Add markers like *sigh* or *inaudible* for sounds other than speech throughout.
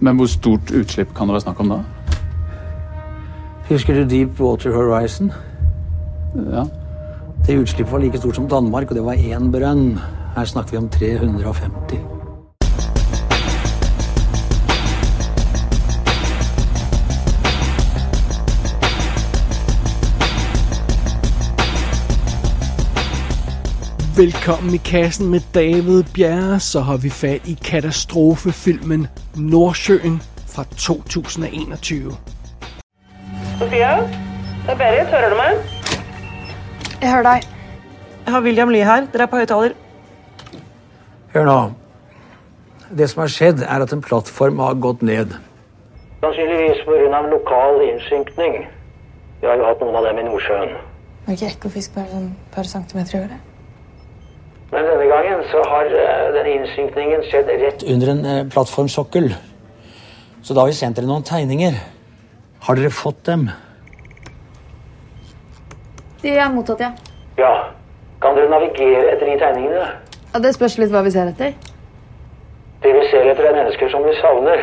Men hvor stort utslipp kan det være snakk om da? Husker du Deep Water Horizon? Ja. Det utslippet var like stort som Danmark, og det var én brønn. Her snakker vi om 350. Velkommen i kassen med David Bjerre, så har vi fat i katastrofefilmen Nordsjøen fra 2021. Sofia? Det er Berit, hører du meg? Jeg hører deg. Jeg har William Lie her. Dere er på høyttaler. Hør nå. Det som har skjedd, er at en plattform har gått ned. Sannsynligvis pga. lokal innsynkning. Vi har jo hatt noen av dem i Nordsjøen. Var det ikke ekkofisk bare sånn et par centimeter i året? Men denne gangen så har eh, denne innsynkningen skjedd rett Under en eh, plattformsokkel. Så da har vi sendt dere noen tegninger. Har dere fått dem? De er mottatt, ja. Ja. Kan dere navigere etter de tegningene? ja. Det spørs litt hva vi ser etter. Det vi ser etter er mennesker som vi savner.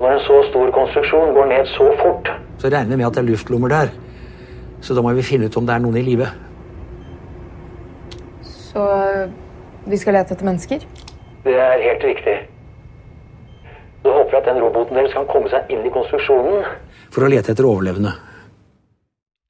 Når en så stor konstruksjon går ned så fort, Så regner vi med at det er luftlommer der. Så da må vi finne ut om det er noen i live. Så øh, vi skal lete etter mennesker? det er helt riktig. Så håper jeg at den roboten deres kan komme seg inn i konstruksjonen. For å lete etter overlevende.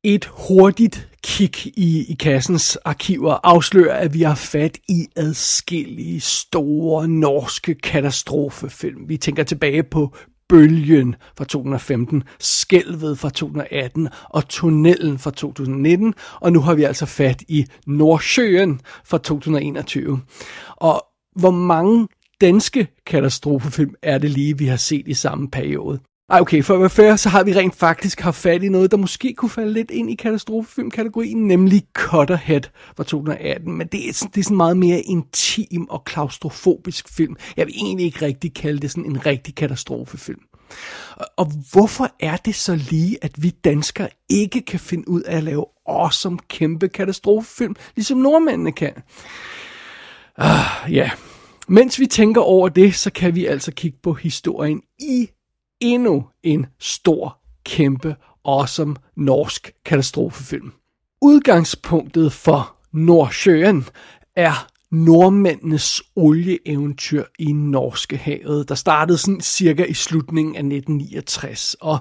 Et hurtigt kig i, i kassens arkiver afslører, at vi har fat i adskillige store norske katastrofefilm. Vi tænker tilbage på Bølgen fra 2015, Skælvet fra 2018 og Tunnelen fra 2019, og nu har vi altså fat i Nordsjøen fra 2021. Og hvor mange danske katastrofefilm er det lige, vi har set i samme periode? Ej, okay, for at være fair, så har vi rent faktisk haft fat i noget, der måske kunne falde lidt ind i katastrofefilm-kategorien, nemlig Cutterhead fra 2018. Men det er, sådan, det er sådan meget mere intim og klaustrofobisk film. Jeg vil egentlig ikke rigtig kalde det sådan en rigtig katastrofefilm. Og, og hvorfor er det så lige, at vi danskere ikke kan finde ud af at lave awesome, kæmpe katastrofefilm, ligesom nordmændene kan? Ah, ja. Mens vi tænker over det, så kan vi altså kigge på historien i endnu en stor, kæmpe, awesome norsk katastrofefilm. Udgangspunktet for Nordsjøen er nordmændenes olieeventyr i Norske havet, der startede sådan cirka i slutningen af 1969. Og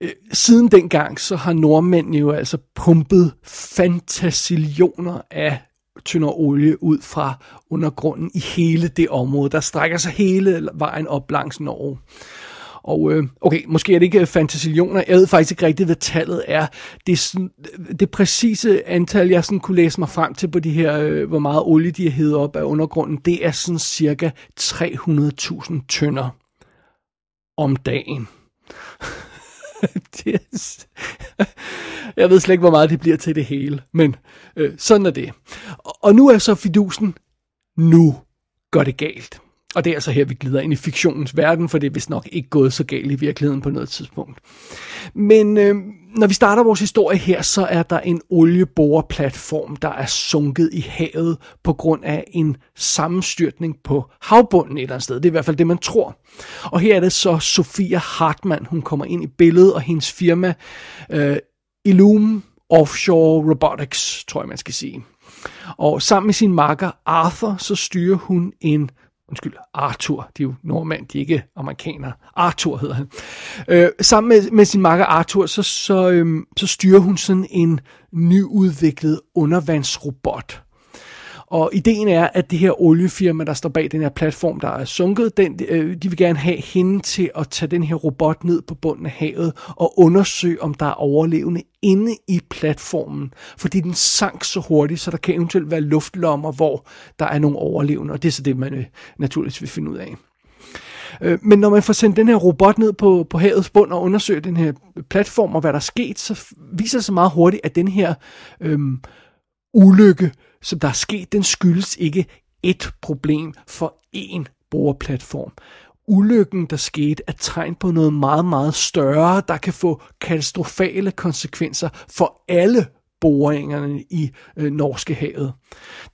øh, siden dengang, så har nordmændene jo altså pumpet fantasillioner af tynder olie ud fra undergrunden i hele det område, der strækker sig hele vejen op langs Norge. Og øh, okay, måske er det ikke øh, fantasillioner. Jeg ved faktisk ikke rigtigt, hvad tallet er. Det, er sådan, øh, det præcise antal, jeg sådan kunne læse mig frem til på de her, øh, hvor meget olie de har hævet op af undergrunden, det er sådan cirka 300.000 tønder om dagen. *laughs* yes. jeg ved slet ikke, hvor meget det bliver til det hele, men øh, sådan er det. Og, og nu er så fidusen, nu går det galt. Og det er altså her, vi glider ind i fiktionens verden, for det er vist nok ikke gået så galt i virkeligheden på noget tidspunkt. Men øh, når vi starter vores historie her, så er der en olieboreplatform, der er sunket i havet på grund af en sammenstyrtning på havbunden et eller andet sted. Det er i hvert fald det, man tror. Og her er det så Sofia Hartmann, hun kommer ind i billedet, og hendes firma øh, Illum Offshore Robotics, tror jeg, man skal sige. Og sammen med sin makker Arthur, så styrer hun en undskyld, Arthur, de er jo nordmænd, de er ikke amerikanere. Arthur hedder han. Øh, sammen med, med sin makker Arthur, så, så, øhm, så styrer hun sådan en nyudviklet undervandsrobot. Og ideen er, at det her oliefirma, der står bag den her platform, der er sunket, den, øh, de vil gerne have hende til at tage den her robot ned på bunden af havet og undersøge, om der er overlevende inde i platformen. Fordi den sank så hurtigt, så der kan eventuelt være luftlommer, hvor der er nogle overlevende. Og det er så det, man øh, naturligvis vil finde ud af. Øh, men når man får sendt den her robot ned på, på havets bund og undersøger den her platform og hvad der er sket, så viser det sig meget hurtigt, at den her øhm, ulykke, som der er sket, den skyldes ikke et problem for én boreplatform. Ulykken, der skete, er tegn på noget meget, meget større, der kan få katastrofale konsekvenser for alle boringerne i øh, Norske havet.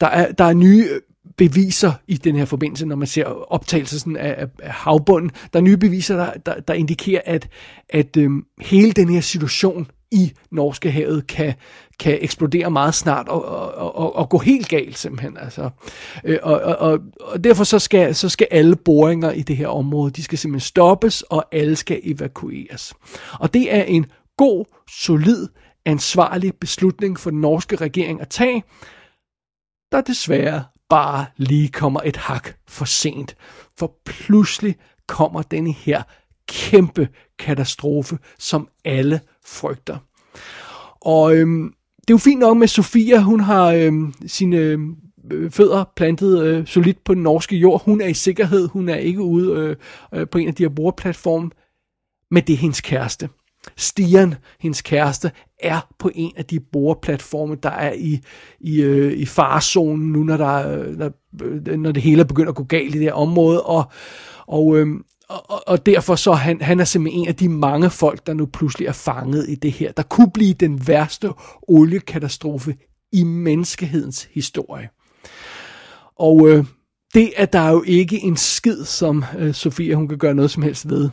Der er, der er nye øh, beviser i den her forbindelse, når man ser optagelsen af, af, af havbunden. Der er nye beviser, der, der, der indikerer, at, at øhm, hele den her situation i Norske havet kan, kan eksplodere meget snart og, og, og, og gå helt galt simpelthen. Altså. Øh, og, og, og, og derfor så skal, så skal alle boringer i det her område, de skal simpelthen stoppes, og alle skal evakueres. Og det er en god, solid, ansvarlig beslutning for den norske regering at tage, der desværre bare lige kommer et hak for sent. For pludselig kommer denne her kæmpe katastrofe, som alle frygter. Og øhm, det er jo fint nok med Sofia, hun har øh, sine øhm, øh, fødder plantet øh, solidt på den norske jord. Hun er i sikkerhed, hun er ikke ude øh, øh, på en af de her brugerplatforme, men det er hendes kæreste. Stian, hendes kæreste, er på en af de boreplatforme, der er i, i, øh, i farzonen nu, når, der, øh, når, øh, når det hele er begyndt at gå galt i det her område. Og, og, øh, og, og derfor så han, han er simpelthen en af de mange folk, der nu pludselig er fanget i det her. Der kunne blive den værste oliekatastrofe i menneskehedens historie. Og øh, det er der jo ikke en skid, som øh, Sofia hun kan gøre noget som helst ved.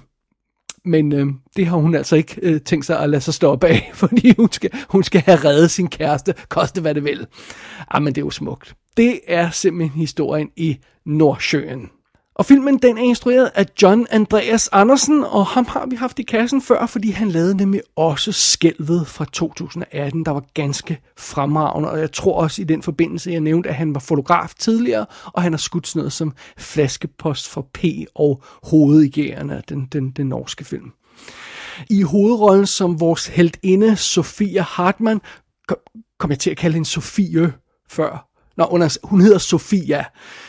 Men øh, det har hun altså ikke øh, tænkt sig at lade sig stoppe af, *laughs* fordi hun skal, hun skal have reddet sin kæreste, koste hvad det vil. Ah, men det er jo smukt. Det er simpelthen historien i Nordsjøen. Og filmen den er instrueret af John Andreas Andersen, og ham har vi haft i kassen før, fordi han lavede nemlig også Skælvet fra 2018, der var ganske fremragende, og jeg tror også i den forbindelse, jeg nævnte, at han var fotograf tidligere, og han har skudt sådan noget som flaskepost for P og hovedgærende den, den, den norske film. I hovedrollen som vores heldinde, Sofia Hartmann, kom jeg til at kalde hende Sofie før, Nå, under, hun hedder Sofia.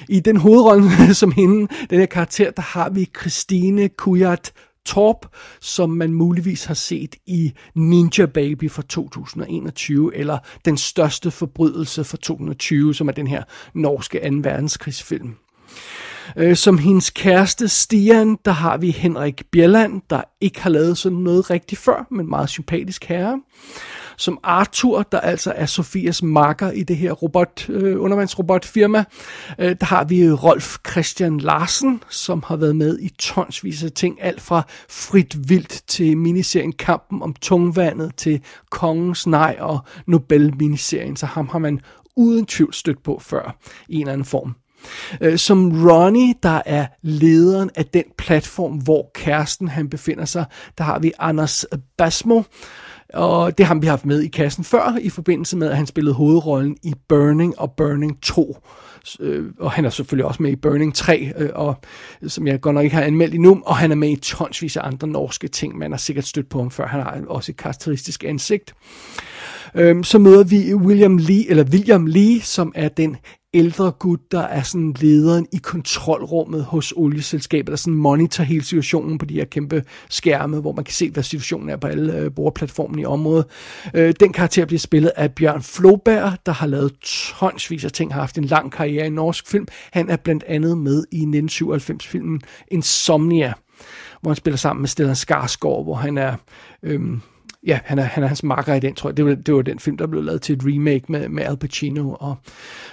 I den hovedrolle *laughs* som hende, den her karakter, der har vi Christine Kujat Torp, som man muligvis har set i Ninja Baby fra 2021, eller Den største forbrydelse fra 2020, som er den her norske 2. verdenskrigsfilm. Øh, som hendes kæreste Stian, der har vi Henrik Bjelland, der ikke har lavet sådan noget rigtigt før, men meget sympatisk herre som Arthur, der altså er Sofias makker i det her robot, øh, undervandsrobotfirma. Øh, der har vi Rolf Christian Larsen, som har været med i tonsvis af ting, alt fra Frit Vildt til miniserien Kampen om tungvandet til Kongens Nej og Nobel-miniserien, så ham har man uden tvivl stødt på før i en eller anden form. Øh, som Ronnie, der er lederen af den platform, hvor kæresten han befinder sig, der har vi Anders Basmo, og det har vi haft med i kassen før, i forbindelse med, at han spillede hovedrollen i Burning og Burning 2. Øh, og han er selvfølgelig også med i Burning 3, øh, og, som jeg godt nok ikke har anmeldt endnu, og han er med i tonsvis af andre norske ting. Man har sikkert stødt på ham før. Han har også et karakteristisk ansigt. Øhm, så møder vi William Lee, eller William Lee, som er den ældre gut, der er sådan lederen i kontrolrummet hos olieselskabet, der sådan monitor hele situationen på de her kæmpe skærme, hvor man kan se, hvad situationen er på alle øh, i området. Øh, den karakter bliver spillet af Bjørn Floberg, der har lavet tonsvis af ting, har haft en lang karriere i norsk film. Han er blandt andet med i 1997-filmen Insomnia, hvor han spiller sammen med Stellan Skarsgård, hvor han er... Øhm, ja, han er, han er hans makker i den, tror jeg. Det var, det var den film, der blev lavet til et remake med, med Al Pacino. Og,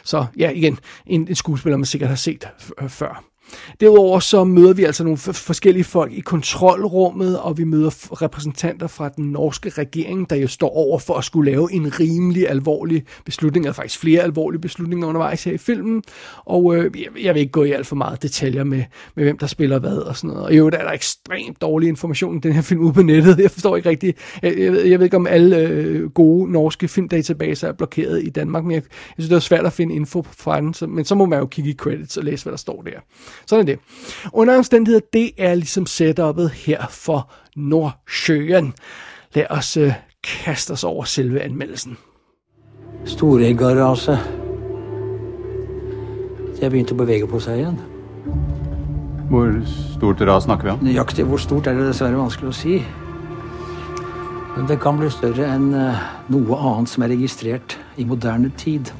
så ja, igen, en, en skuespiller, man sikkert har set før. Derudover så møder vi altså nogle forskellige folk i kontrolrummet, og vi møder repræsentanter fra den norske regering, der jo står over for at skulle lave en rimelig alvorlig beslutning, eller faktisk flere alvorlige beslutninger undervejs her i filmen. Og øh, jeg, jeg vil ikke gå i alt for meget detaljer med, med hvem der spiller hvad og sådan noget. Og jo, der er der ekstremt dårlig information i den her film ude på nettet. *laughs* Jeg forstår ikke rigtigt. Jeg, jeg, jeg ved ikke, om alle øh, gode norske filmdatabaser er blokeret i Danmark, men jeg, jeg synes, det er svært at finde info fra den. Så, men så må man jo kigge i credits og læse, hvad der står der. Sådan er det. Under omstændigheder, det er ligesom setupet her for Nordsjøen. Lad os uh, kaste os over selve anmeldelsen. Store garasje. Det er begynt å bevege på seg igjen. Hvor stort ras snakker vi om? Nøyaktig hvor stort er det dessverre vanskelig å si. Men det kan bli større enn eh, noe annet som er registrert i moderne tid.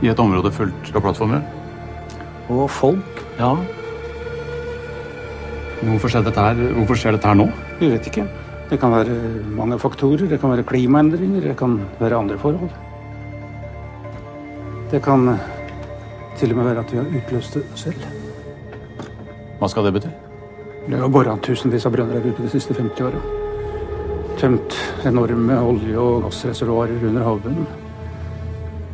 I et område fullt av plattformer? Og folk, ja. Hvorfor skjer dette her, Hvorfor skjer dette her nå? Vi vet ikke. Det kan være mange faktorer. Det kan være klimaendringer, det kan være andre forhold. Det kan til og med være at vi har utløst det selv. Hva skal det bety? Det har bora tusenvis av brønner her ute de siste 50 åra. Tømt enorme olje- og gassreservoarer under havbunnen.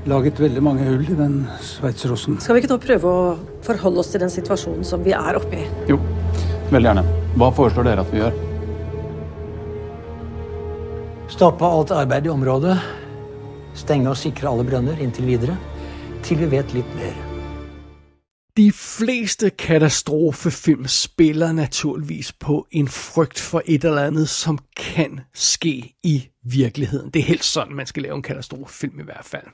Laget veldig mange hull i den sveitserosten. Skal vi ikke nå prøve å forholde oss til den situasjonen som vi er oppe i? Jo, veldig gjerne. Hva foreslår dere at vi gjør? Stoppe alt arbeid i området. Stenge og sikre alle brønner inntil videre. Til vi vet litt mer. De fleste katastrofefilm spiller naturligvis på en frygt for et eller andet, som kan ske i virkeligheden. Det er helt sådan, man skal lave en katastrofefilm i hvert fald.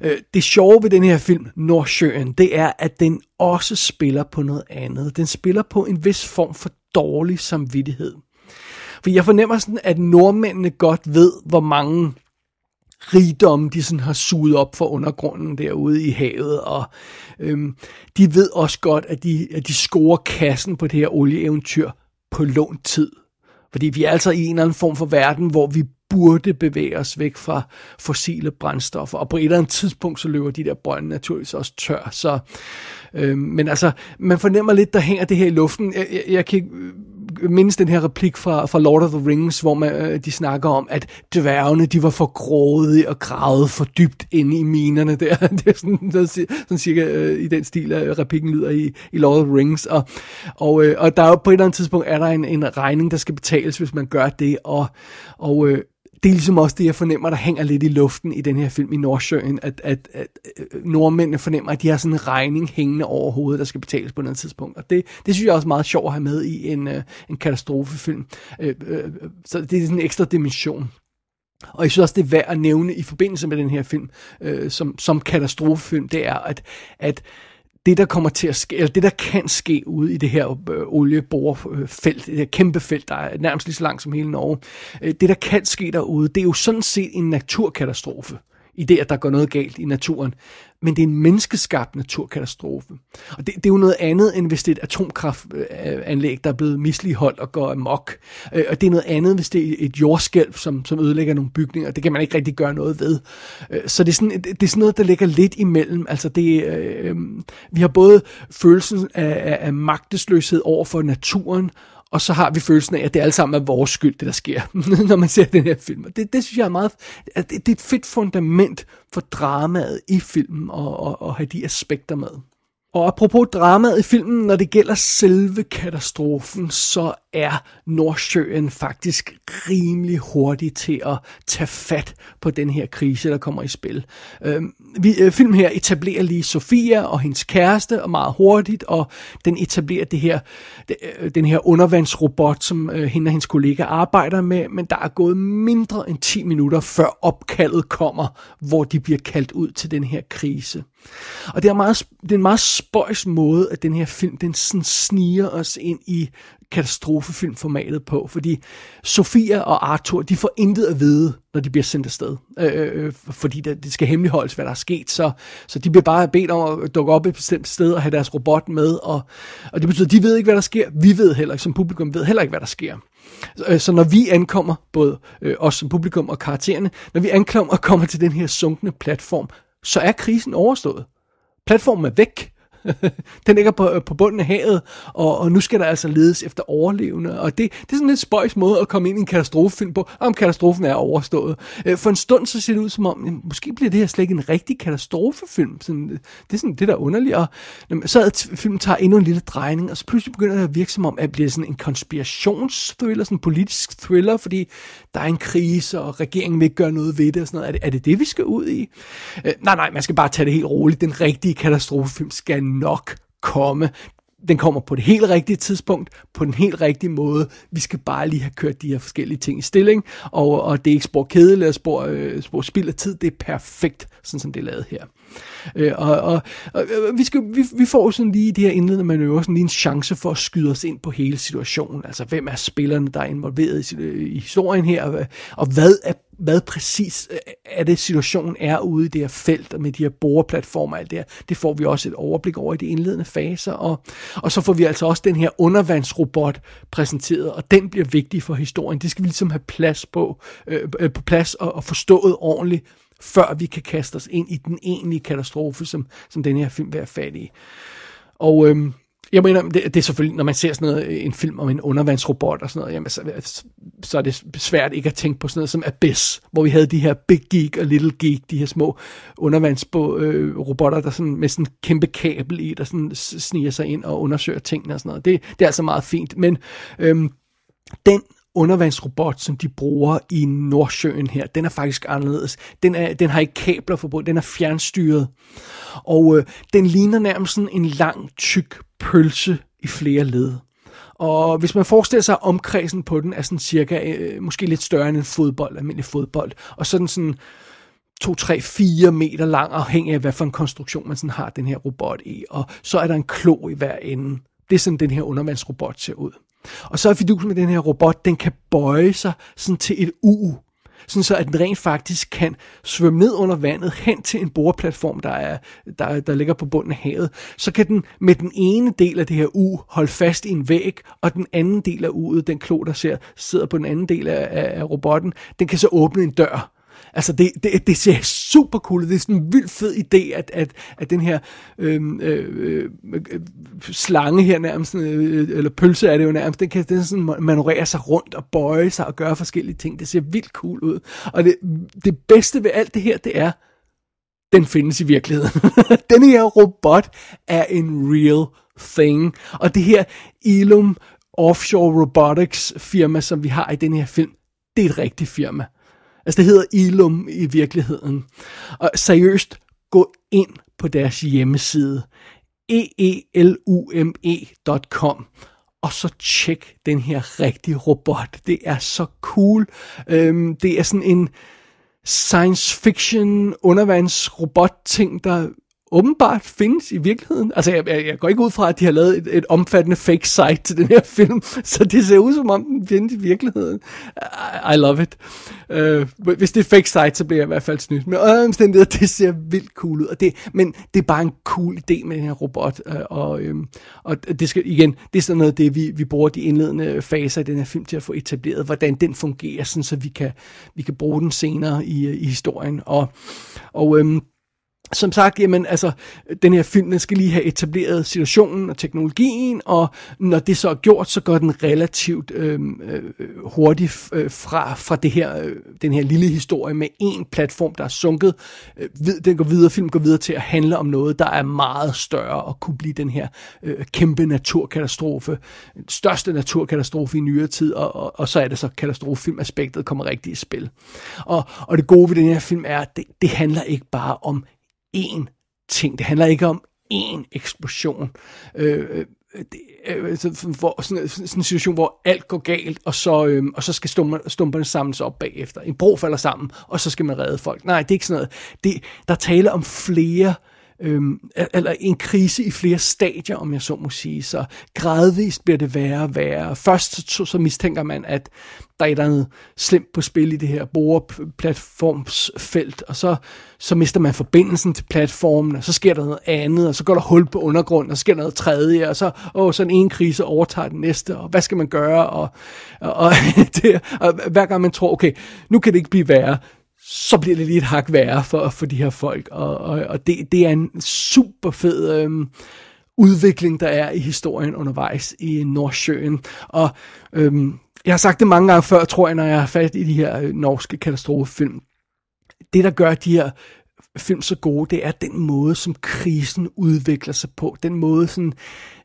Øh, det sjove ved den her film, Nordsjøen, det er, at den også spiller på noget andet. Den spiller på en vis form for dårlig samvittighed. For jeg fornemmer sådan, at nordmændene godt ved, hvor mange rigdomme, de sådan har suget op for undergrunden derude i havet, og øhm, de ved også godt, at de, at de scorer kassen på det her olieeventyr på lånt tid. Fordi vi er altså i en eller anden form for verden, hvor vi burde bevæge os væk fra fossile brændstoffer, og på et eller andet tidspunkt, så løber de der brønde naturligvis også tør. Så, øh, men altså, man fornemmer lidt, der hænger det her i luften. Jeg, jeg, jeg kan mindes den her replik fra, fra Lord of the Rings, hvor man, øh, de snakker om, at dværgene, de var for grådige og gravede for dybt inde i minerne der. *laughs* Det er sådan, sådan, sådan cirka øh, i den stil, at replikken lyder i, i Lord of the Rings. Og, og, øh, og der er jo på et eller andet tidspunkt, er der en, en regning, der skal betales, hvis man gør det. Og, og øh, det er ligesom også det, jeg fornemmer, der hænger lidt i luften i den her film i Nordsjøen, at, at, at øh, nordmændene fornemmer, at de har sådan en regning hængende over hovedet, der skal betales på noget tidspunkt. Og det, det synes jeg også er meget sjovt at have med i en, øh, en katastrofefilm. Øh, øh, så det er sådan en ekstra dimension. Og jeg synes også, det er værd at nævne i forbindelse med den her film, øh, som, som katastrofefilm, det er, at, at det, der kommer til at ske, eller det, der kan ske ude i det her øh, olieborefelt, det her kæmpe felt, der er nærmest lige så langt som hele Norge, øh, det, der kan ske derude, det er jo sådan set en naturkatastrofe i det, at der går noget galt i naturen. Men det er en menneskeskabt naturkatastrofe. Og det, det er jo noget andet, end hvis det er et atomkraftanlæg, der er blevet misligeholdt og går amok. Øh, og det er noget andet, hvis det er et jordskælv, som, som ødelægger nogle bygninger. Det kan man ikke rigtig gøre noget ved. Øh, så det er sådan, det er sådan noget, der ligger lidt imellem. Altså det, øh, øh, vi har både følelsen af, af, af magtesløshed over for naturen, og så har vi følelsen af, at det alt sammen er vores skyld, det der sker, *laughs* når man ser den her film. Og Det, det synes jeg er meget... At det, det er et fedt fundament for dramaet i filmen og, og, og have de aspekter med. Og apropos dramaet i filmen, når det gælder selve katastrofen, så er Nordsjøen faktisk rimelig hurtig til at tage fat på den her krise, der kommer i spil. Øhm, vi, øh, filmen her etablerer lige Sofia og hendes kæreste og meget hurtigt, og den etablerer det her, det, øh, den her undervandsrobot, som øh, hende og hendes kollega arbejder med, men der er gået mindre end 10 minutter, før opkaldet kommer, hvor de bliver kaldt ud til den her krise. Og det er, meget, det er en meget spøjs måde, at den her film, den sådan sniger os ind i katastrofefilmformatet på, fordi Sofia og Arthur, de får intet at vide, når de bliver sendt afsted, øh, øh, øh fordi det, det skal hemmeligholdes, hvad der er sket, så, så de bliver bare bedt om at dukke op et bestemt sted og have deres robot med, og, og det betyder, at de ved ikke, hvad der sker, vi ved heller ikke, som publikum ved heller ikke, hvad der sker. Så, så når vi ankommer, både øh, os som publikum og karaktererne, når vi ankommer og kommer til den her sunkne platform, så er krisen overstået. Platformen er væk. *laughs* Den ligger på, øh, på bunden af havet, og, og nu skal der altså ledes efter overlevende. Og det, det er sådan lidt spøjs måde at komme ind i en katastrofefilm på, om katastrofen er overstået. Øh, For en stund så ser det ud som om, jamen, måske bliver det her slet ikke en rigtig katastrofefilm. Sådan, øh, det er sådan det der er underligt. Og jamen, så at filmen tager endnu en lille drejning, og så pludselig begynder det at virke som om, at det bliver sådan en konspirationsthriller, sådan en politisk thriller, fordi der er en krise, og regeringen vil ikke gøre noget ved det og sådan noget. Er det er det, det vi skal ud i? Øh, nej, nej, man skal bare tage det helt roligt. Den rigtige katastrofefilm skal nok komme. Den kommer på det helt rigtige tidspunkt, på den helt rigtige måde. Vi skal bare lige have kørt de her forskellige ting i stilling, og, og det er ikke spor kedeligt eller spor, øh, spor spild af tid. Det er perfekt, sådan som det er lavet her. Øh, og, og, og øh, vi, skal, vi, vi får sådan lige i det her indledende manøvre sådan lige en chance for at skyde os ind på hele situationen. Altså, hvem er spillerne, der er involveret i, i historien her, og, og hvad er hvad præcis øh, er det situationen er ude i det her felt og med de her boreplatformer og alt det her. Det får vi også et overblik over i de indledende faser. Og, og så får vi altså også den her undervandsrobot præsenteret, og den bliver vigtig for historien. Det skal vi ligesom have plads på, øh, øh på plads og, og forstået ordentligt før vi kan kaste os ind i den egentlige katastrofe, som, som den her film vil være fat i. Og øhm, jeg mener, det, det er selvfølgelig, når man ser sådan noget, en film om en undervandsrobot og sådan noget, jamen, så, så er det svært ikke at tænke på sådan noget som Abyss, hvor vi havde de her Big Geek og Little Geek, de her små undervandsrobotter, øh, der sådan med sådan en kæmpe kabel i, der sådan sniger sig ind og undersøger tingene og sådan noget. Det, det er altså meget fint, men øhm, den undervandsrobot, som de bruger i Nordsøen her, den er faktisk anderledes. Den, er, den har ikke kabler forbundet, den er fjernstyret. Og øh, den ligner nærmest sådan en lang, tyk pølse i flere led. Og hvis man forestiller sig, omkredsen på den er sådan cirka, øh, måske lidt større end en fodbold, almindelig fodbold, og sådan sådan 2, 3, 4 meter lang, afhængig af hvad for en konstruktion man sådan har den her robot i. Og så er der en klo i hver ende. Det er sådan, den her undervandsrobot ser ud. Og så er fidusen med den her robot, den kan bøje sig sådan til et U, sådan så at den rent faktisk kan svømme ned under vandet hen til en boreplatform, der, er, der, der ligger på bunden af havet. Så kan den med den ene del af det her U holde fast i en væg, og den anden del af U'et, den klo, der ser, sidder på den anden del af, af, af robotten, den kan så åbne en dør Altså, det, det, det ser super cool ud. Det er sådan en vild fed idé, at, at, at den her øhm, øh, øh, øh slange her nærmest, øh, øh, eller pølse er det jo nærmest, den kan den sådan manøvrere sig rundt og bøje sig og gøre forskellige ting. Det ser vildt cool ud. Og det, det bedste ved alt det her, det er, den findes i virkeligheden. *laughs* den her robot er en real thing. Og det her Elum Offshore Robotics firma, som vi har i den her film, det er et rigtigt firma. Altså det hedder Ilum i virkeligheden. Og seriøst, gå ind på deres hjemmeside, eelume.com, og så tjek den her rigtige robot. Det er så cool. Øhm, det er sådan en science fiction undervandsrobot ting, der åbenbart findes i virkeligheden. Altså, jeg, jeg, jeg går ikke ud fra, at de har lavet et, et omfattende fake site til den her *laughs* film, så det ser ud som om, den findes i virkeligheden. I, I love it. Uh, hvis det er fake site, så bliver jeg i hvert fald snydt. Men øh, omstændigheder, *laughs* det ser vildt cool ud. Og det, men det er bare en cool idé med den her robot. Uh, og, um, og det skal igen, det er sådan noget, det vi, vi bruger de indledende faser i den her film til at få etableret, hvordan den fungerer, sådan, så vi kan, vi kan bruge den senere i, øh, i historien. Og, og um, som sagt, jamen, altså, den her film, den skal lige have etableret situationen og teknologien, og når det så er gjort, så går den relativt øhm, øh, hurtigt øh, fra, fra det her, øh, den her lille historie med en platform, der er sunket. Øh, den går videre, film går videre til at handle om noget, der er meget større og kunne blive den her øh, kæmpe naturkatastrofe. Den største naturkatastrofe i nyere tid, og, og, og så er det så katastrofefilmaspektet kommer rigtig i spil. Og, og det gode ved den her film er, at det, det handler ikke bare om én ting. Det handler ikke om én eksplosion. Øh, øh det, øh, altså, hvor, sådan, sådan en situation, hvor alt går galt, og så, øh, og så skal stumper, stumperne samles op bagefter. En bro falder sammen, og så skal man redde folk. Nej, det er ikke sådan noget. Det, der taler om flere øhm, eller en krise i flere stadier, om jeg så må sige. Så gradvist bliver det værre og værre. Først så, så mistænker man, at der er noget slemt på spil i det her boreplatformsfelt, og så, så mister man forbindelsen til platformen, og så sker der noget andet, og så går der hul på undergrunden, og så sker der noget tredje, og så åh, sådan en krise overtager den næste, og hvad skal man gøre? Og, og, og, *laughs* det, og hver gang man tror, okay, nu kan det ikke blive værre, så bliver det lige et hak værre for, for de her folk. Og, og, og det, det er en super fed øhm, udvikling, der er i historien undervejs i Nordsjøen. Og øhm, jeg har sagt det mange gange før, tror jeg, når jeg har fat i de her øh, norske katastrofefilm. Det, der gør de her film så gode, det er den måde, som krisen udvikler sig på. Den måde, sådan,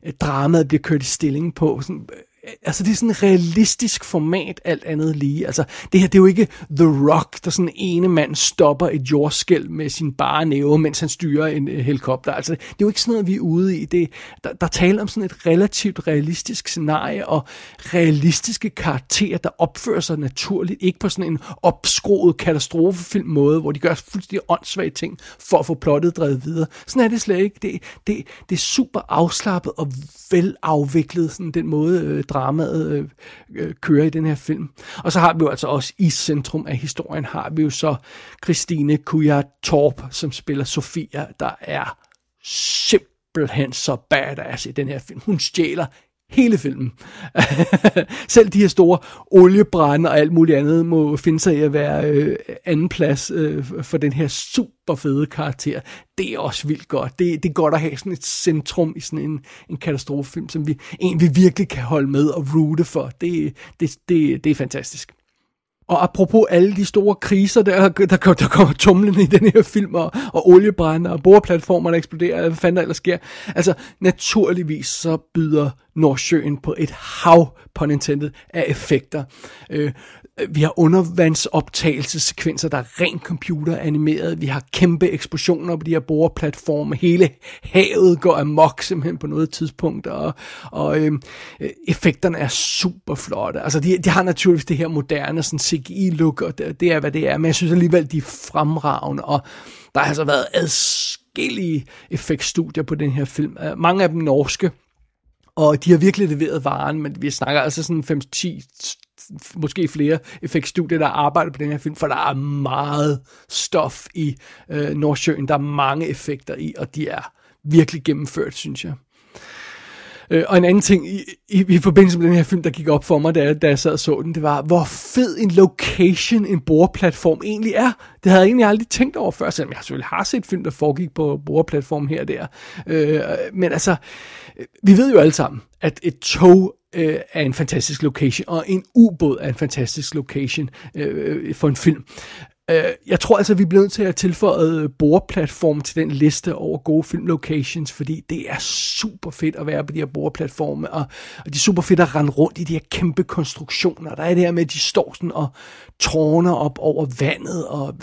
øh, dramaet bliver kørt i stilling på. Sådan, øh, altså det er sådan en realistisk format, alt andet lige. Altså det her, det er jo ikke The Rock, der sådan ene mand stopper et jordskæld med sin bare næve, mens han styrer en øh, helikopter. Altså det er jo ikke sådan noget, vi er ude i. Det, der, der taler om sådan et relativt realistisk scenarie, og realistiske karakterer, der opfører sig naturligt, ikke på sådan en opskroet katastrofefilm måde, hvor de gør fuldstændig åndssvage ting for at få plottet drevet videre. Sådan er det slet ikke. Det, det, det er super afslappet og velafviklet, sådan den måde, øh, dramaet øh, øh, kører i den her film. Og så har vi jo altså også i centrum af historien, har vi jo så Christine Kuja Torp, som spiller Sofia, der er simpelthen så badass i den her film. Hun stjæler hele filmen. *laughs* Selv de her store oliebrænde og alt muligt andet må finde sig i at være øh, anden plads øh, for den her super fede karakter. Det er også vildt godt. Det, det er godt at have sådan et centrum i sådan en, en katastrofefilm, som vi, en vi virkelig kan holde med og rute for. Det, det, det, det er fantastisk. Og apropos alle de store kriser, der, der, der, der kommer tumlende i den her film, og, og oliebrænder, og boreplatformer, der eksploderer, hvad fanden der ellers sker. Altså, naturligvis så byder Nordsjøen på et hav, på intended, af effekter. Øh, vi har undervandsoptagelsessekvenser, der er rent computeranimeret. Vi har kæmpe eksplosioner på de her boreplatforme. Hele havet går amok simpelthen på noget tidspunkt, og, og øh, effekterne er super flotte. Altså, de, de har naturligvis det her moderne sådan CGI-look, og det, det er, hvad det er, men jeg synes alligevel, de er fremragende, og der har altså været adskillige effektstudier på den her film. Øh, mange af dem norske, og de har virkelig leveret varen, men vi snakker altså sådan 5-10, måske flere effektstudier, der arbejder på den her film, for der er meget stof i øh, Nordsjøen. Der er mange effekter i, og de er virkelig gennemført, synes jeg. Øh, og en anden ting i, i, i forbindelse med den her film, der gik op for mig, da jeg, da jeg sad og så den, det var, hvor fed en location en boreplatform egentlig er. Det havde jeg egentlig aldrig tænkt over før, selvom jeg selvfølgelig har set film, der foregik på boreplatform her og der. Øh, men altså, vi ved jo alle sammen, at et tog øh, er en fantastisk location, og en ubåd er en fantastisk location øh, øh for en film. Øh, jeg tror altså, vi bliver nødt til at tilføje øh, boreplatform til den liste over gode filmlocations, fordi det er super fedt at være på de her boreplatforme, og, og det er super fedt at rende rundt i de her kæmpe konstruktioner. Der er det her med, at de står sådan og tårner op over vandet, og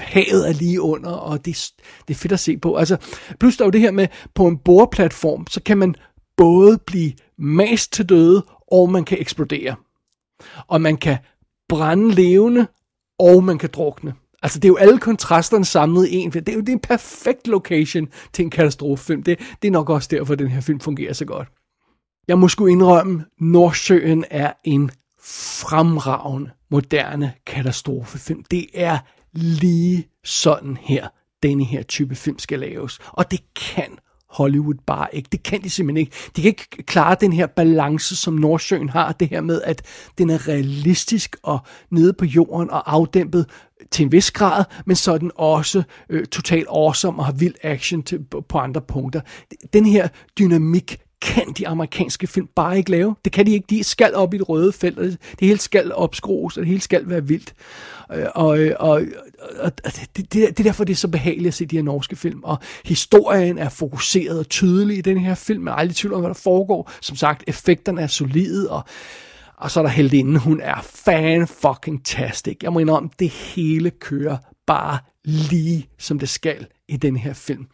havet er lige under, og det, det er fedt at se på. Altså, plus der er jo det her med, på en boreplatform, så kan man både blive mast til døde, og man kan eksplodere. Og man kan brænde levende, og man kan drukne. Altså, det er jo alle kontrasterne samlet i en film. Det er jo det er en perfekt location til en katastrofefilm. Det, det er nok også derfor, at den her film fungerer så godt. Jeg må sgu indrømme, Nordsjøen er en fremragende, moderne katastrofefilm. Det er lige sådan her, denne her type film skal laves. Og det kan Hollywood bare ikke. Det kan de simpelthen ikke. De kan ikke klare den her balance, som Nordsjøen har. Det her med, at den er realistisk og nede på jorden og afdæmpet til en vis grad, men så er den også øh, totalt awesome og har vild action til, på, på andre punkter. Den her dynamik kan de amerikanske film bare ikke lave. Det kan de ikke. De skal op i det røde felt, og det hele skal opskrues, og det hele skal være vildt. Øh, øh, og, og, og, og det, det, det er derfor, det er så behageligt at se de her norske film. Og historien er fokuseret og tydelig i den her film. Man er aldrig tvivl om, hvad der foregår. Som sagt, effekterne er solide, og og så er der heldinden, hun er fan fucking tastic. Jeg må indrømme, det hele kører bare lige som det skal i den her film.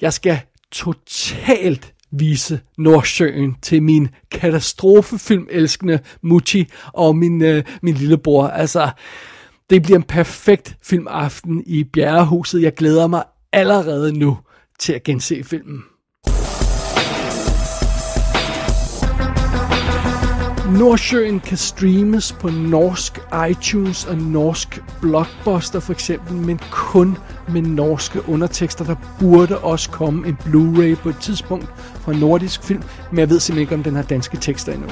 Jeg skal totalt vise Nordsjøen til min katastrofefilmelskende Muchi og min, øh, min lillebror. Altså, det bliver en perfekt filmaften i Bjerrehuset. Jeg glæder mig allerede nu til at gense filmen. Nordsjøen kan streames på norsk iTunes og norsk Blockbuster for eksempel, men kun med norske undertekster. Der burde også komme en Blu-ray på et tidspunkt fra nordisk film, men jeg ved simpelthen ikke, om den har danske tekster endnu.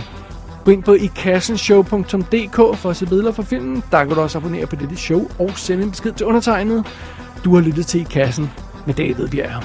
Gå ind på ikassenshow.dk for at se billeder fra filmen. Der kan du også abonnere på dette show og sende en besked til undertegnet. Du har lyttet til I Kassen med David Bjerg.